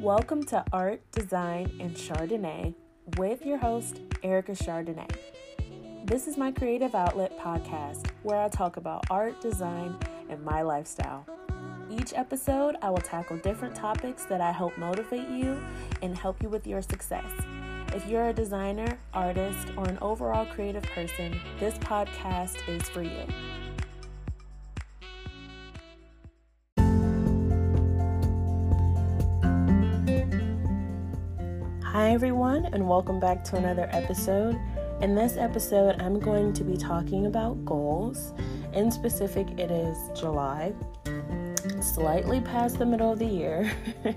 Welcome to Art, Design, and Chardonnay with your host, Erica Chardonnay. This is my creative outlet podcast where I talk about art, design, and my lifestyle. Each episode, I will tackle different topics that I hope motivate you and help you with your success. If you're a designer, artist, or an overall creative person, this podcast is for you. Hi, everyone, and welcome back to another episode. In this episode, I'm going to be talking about goals. In specific, it is July, slightly past the middle of the year,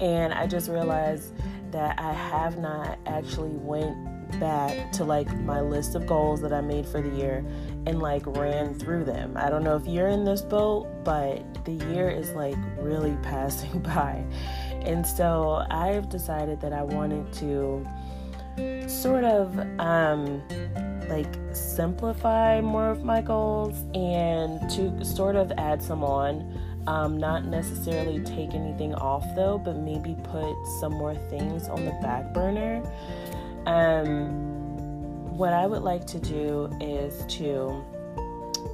and I just realized that I have not actually went back to like my list of goals that I made for the year and like ran through them. I don't know if you're in this boat, but the year is like really passing by. And so I've decided that I wanted to sort of um, like simplify more of my goals and to sort of add some on. Um, not necessarily take anything off though, but maybe put some more things on the back burner. Um, what I would like to do is to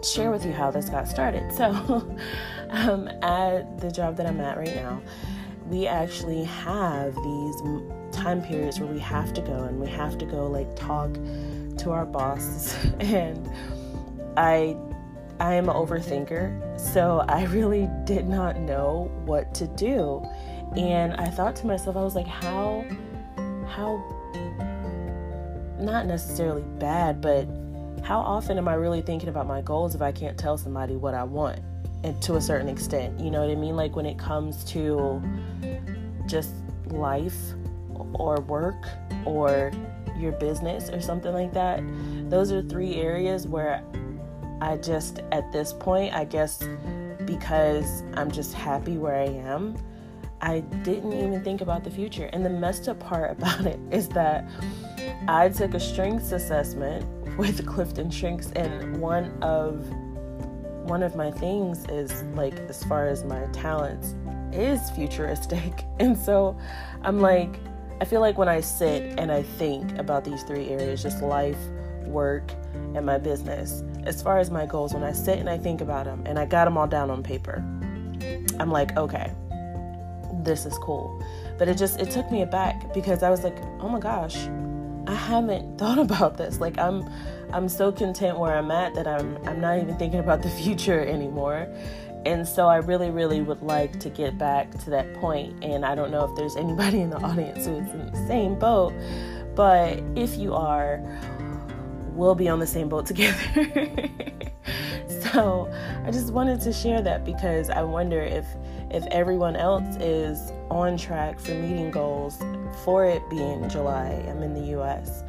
share with you how this got started. So, um, at the job that I'm at right now, we actually have these time periods where we have to go and we have to go like talk to our bosses and I I am an overthinker, so I really did not know what to do. And I thought to myself, I was like, how how not necessarily bad, but how often am I really thinking about my goals if I can't tell somebody what I want? To a certain extent, you know what I mean? Like when it comes to just life or work or your business or something like that. Those are three areas where I just, at this point, I guess because I'm just happy where I am, I didn't even think about the future. And the messed up part about it is that I took a strengths assessment with Clifton Strengths, and one of one of my things is like as far as my talents is futuristic. And so I'm like, I feel like when I sit and I think about these three areas just life, work, and my business, as far as my goals, when I sit and I think about them and I got them all down on paper, I'm like, okay, this is cool. But it just, it took me aback because I was like, oh my gosh, I haven't thought about this. Like I'm I'm so content where I'm at that I'm I'm not even thinking about the future anymore. And so I really, really would like to get back to that point. And I don't know if there's anybody in the audience who is in the same boat, but if you are, we'll be on the same boat together. so I just wanted to share that because I wonder if if everyone else is on track for meeting goals for it being July. I'm in the US.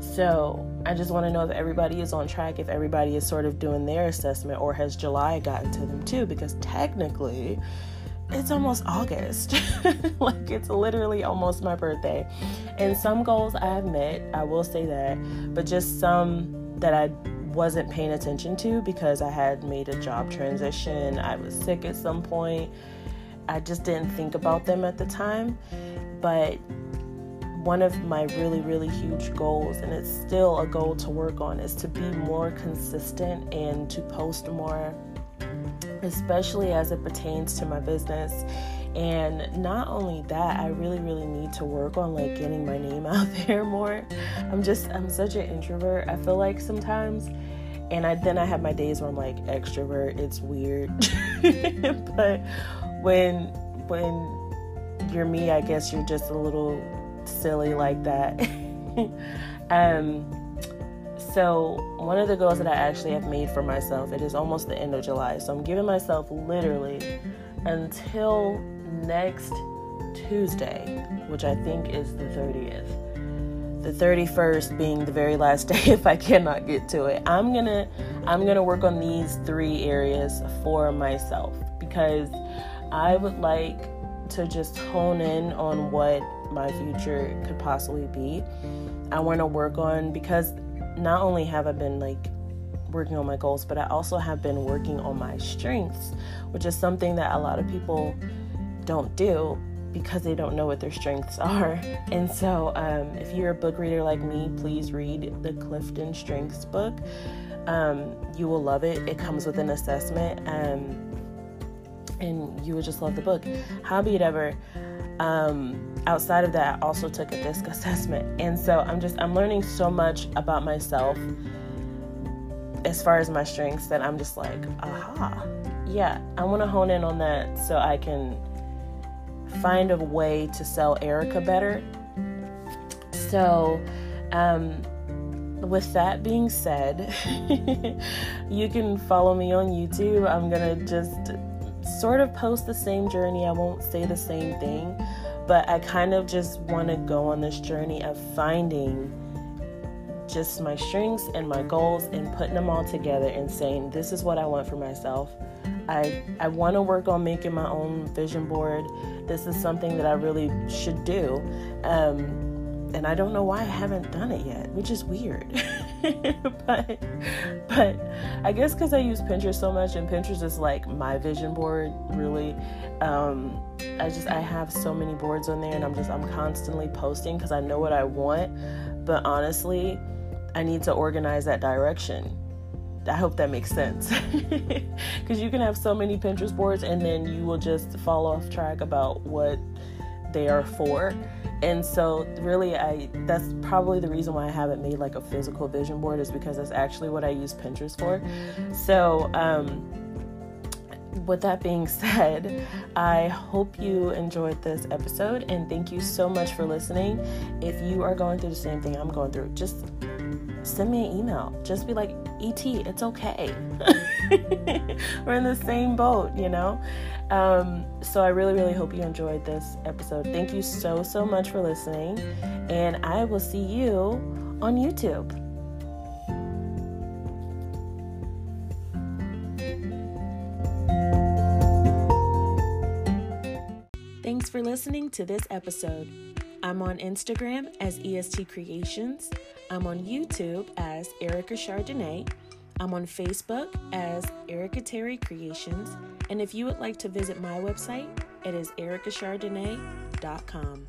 So I just want to know if everybody is on track, if everybody is sort of doing their assessment, or has July gotten to them too? Because technically, it's almost August. like it's literally almost my birthday. And some goals I have met, I will say that, but just some that I wasn't paying attention to because I had made a job transition. I was sick at some point. I just didn't think about them at the time. But one of my really, really huge goals, and it's still a goal to work on, is to be more consistent and to post more, especially as it pertains to my business. And not only that, I really, really need to work on like getting my name out there more. I'm just, I'm such an introvert, I feel like sometimes. And I then I have my days where I'm like extrovert. It's weird, but when when you're me, I guess you're just a little silly like that. um, so one of the goals that I actually have made for myself, it is almost the end of July. So I'm giving myself literally until next Tuesday, which I think is the 30th. The 31st being the very last day if I cannot get to it. I'm going to I'm going to work on these 3 areas for myself because I would like to just hone in on what my future could possibly be. I want to work on because not only have I been like working on my goals, but I also have been working on my strengths, which is something that a lot of people don't do. because they don't know what their strengths are. And so, um, if you're a book reader like me, please read the Clifton Strengths book. Um, you will love it. It comes with an assessment, um, and you will just love the book. Howbeit um, outside of that, I also took a DISC assessment, and so I'm just I'm learning so much about myself as far as my strengths that I'm just like, aha, yeah, I want to hone in on that so I can find a way to sell Erica better. So, um, with that being said, you can follow me on YouTube. I'm gonna just sort of post the same journey. I won't say the same thing, but I kind of just want to go on this journey of finding just my strengths and my goals and putting them all together and saying, This is what I want for myself. I, I want to work on making my own vision board. This is something that I really should do. Um, and I don't know why I haven't done it yet, which is weird. but but I guess because I use Pinterest so much, and Pinterest is like my vision board. Really, um, I just I have so many boards on there, and I'm just I'm constantly posting because I know what I want. But honestly, I need to organize that direction. I hope that makes sense. Because you can have so many Pinterest boards and then you will just fall off track about what they are for. And so really I that's probably the reason why I haven't made like a physical vision board is because that's actually what I use Pinterest for. So um with that being said, I hope you enjoyed this episode and thank you so much for listening. If you are going through the same thing I'm going through, just send me an email. Just be like, ET, it's okay. We're in the same boat, you know? Um, so I really, really hope you enjoyed this episode. Thank you so, so much for listening. And I will see you on YouTube. Thanks for listening to this episode. I'm on Instagram as EST Creations. I'm on YouTube as Erica Chardonnay. I'm on Facebook as Erica Terry Creations. And if you would like to visit my website, it is ericachardonnay.com.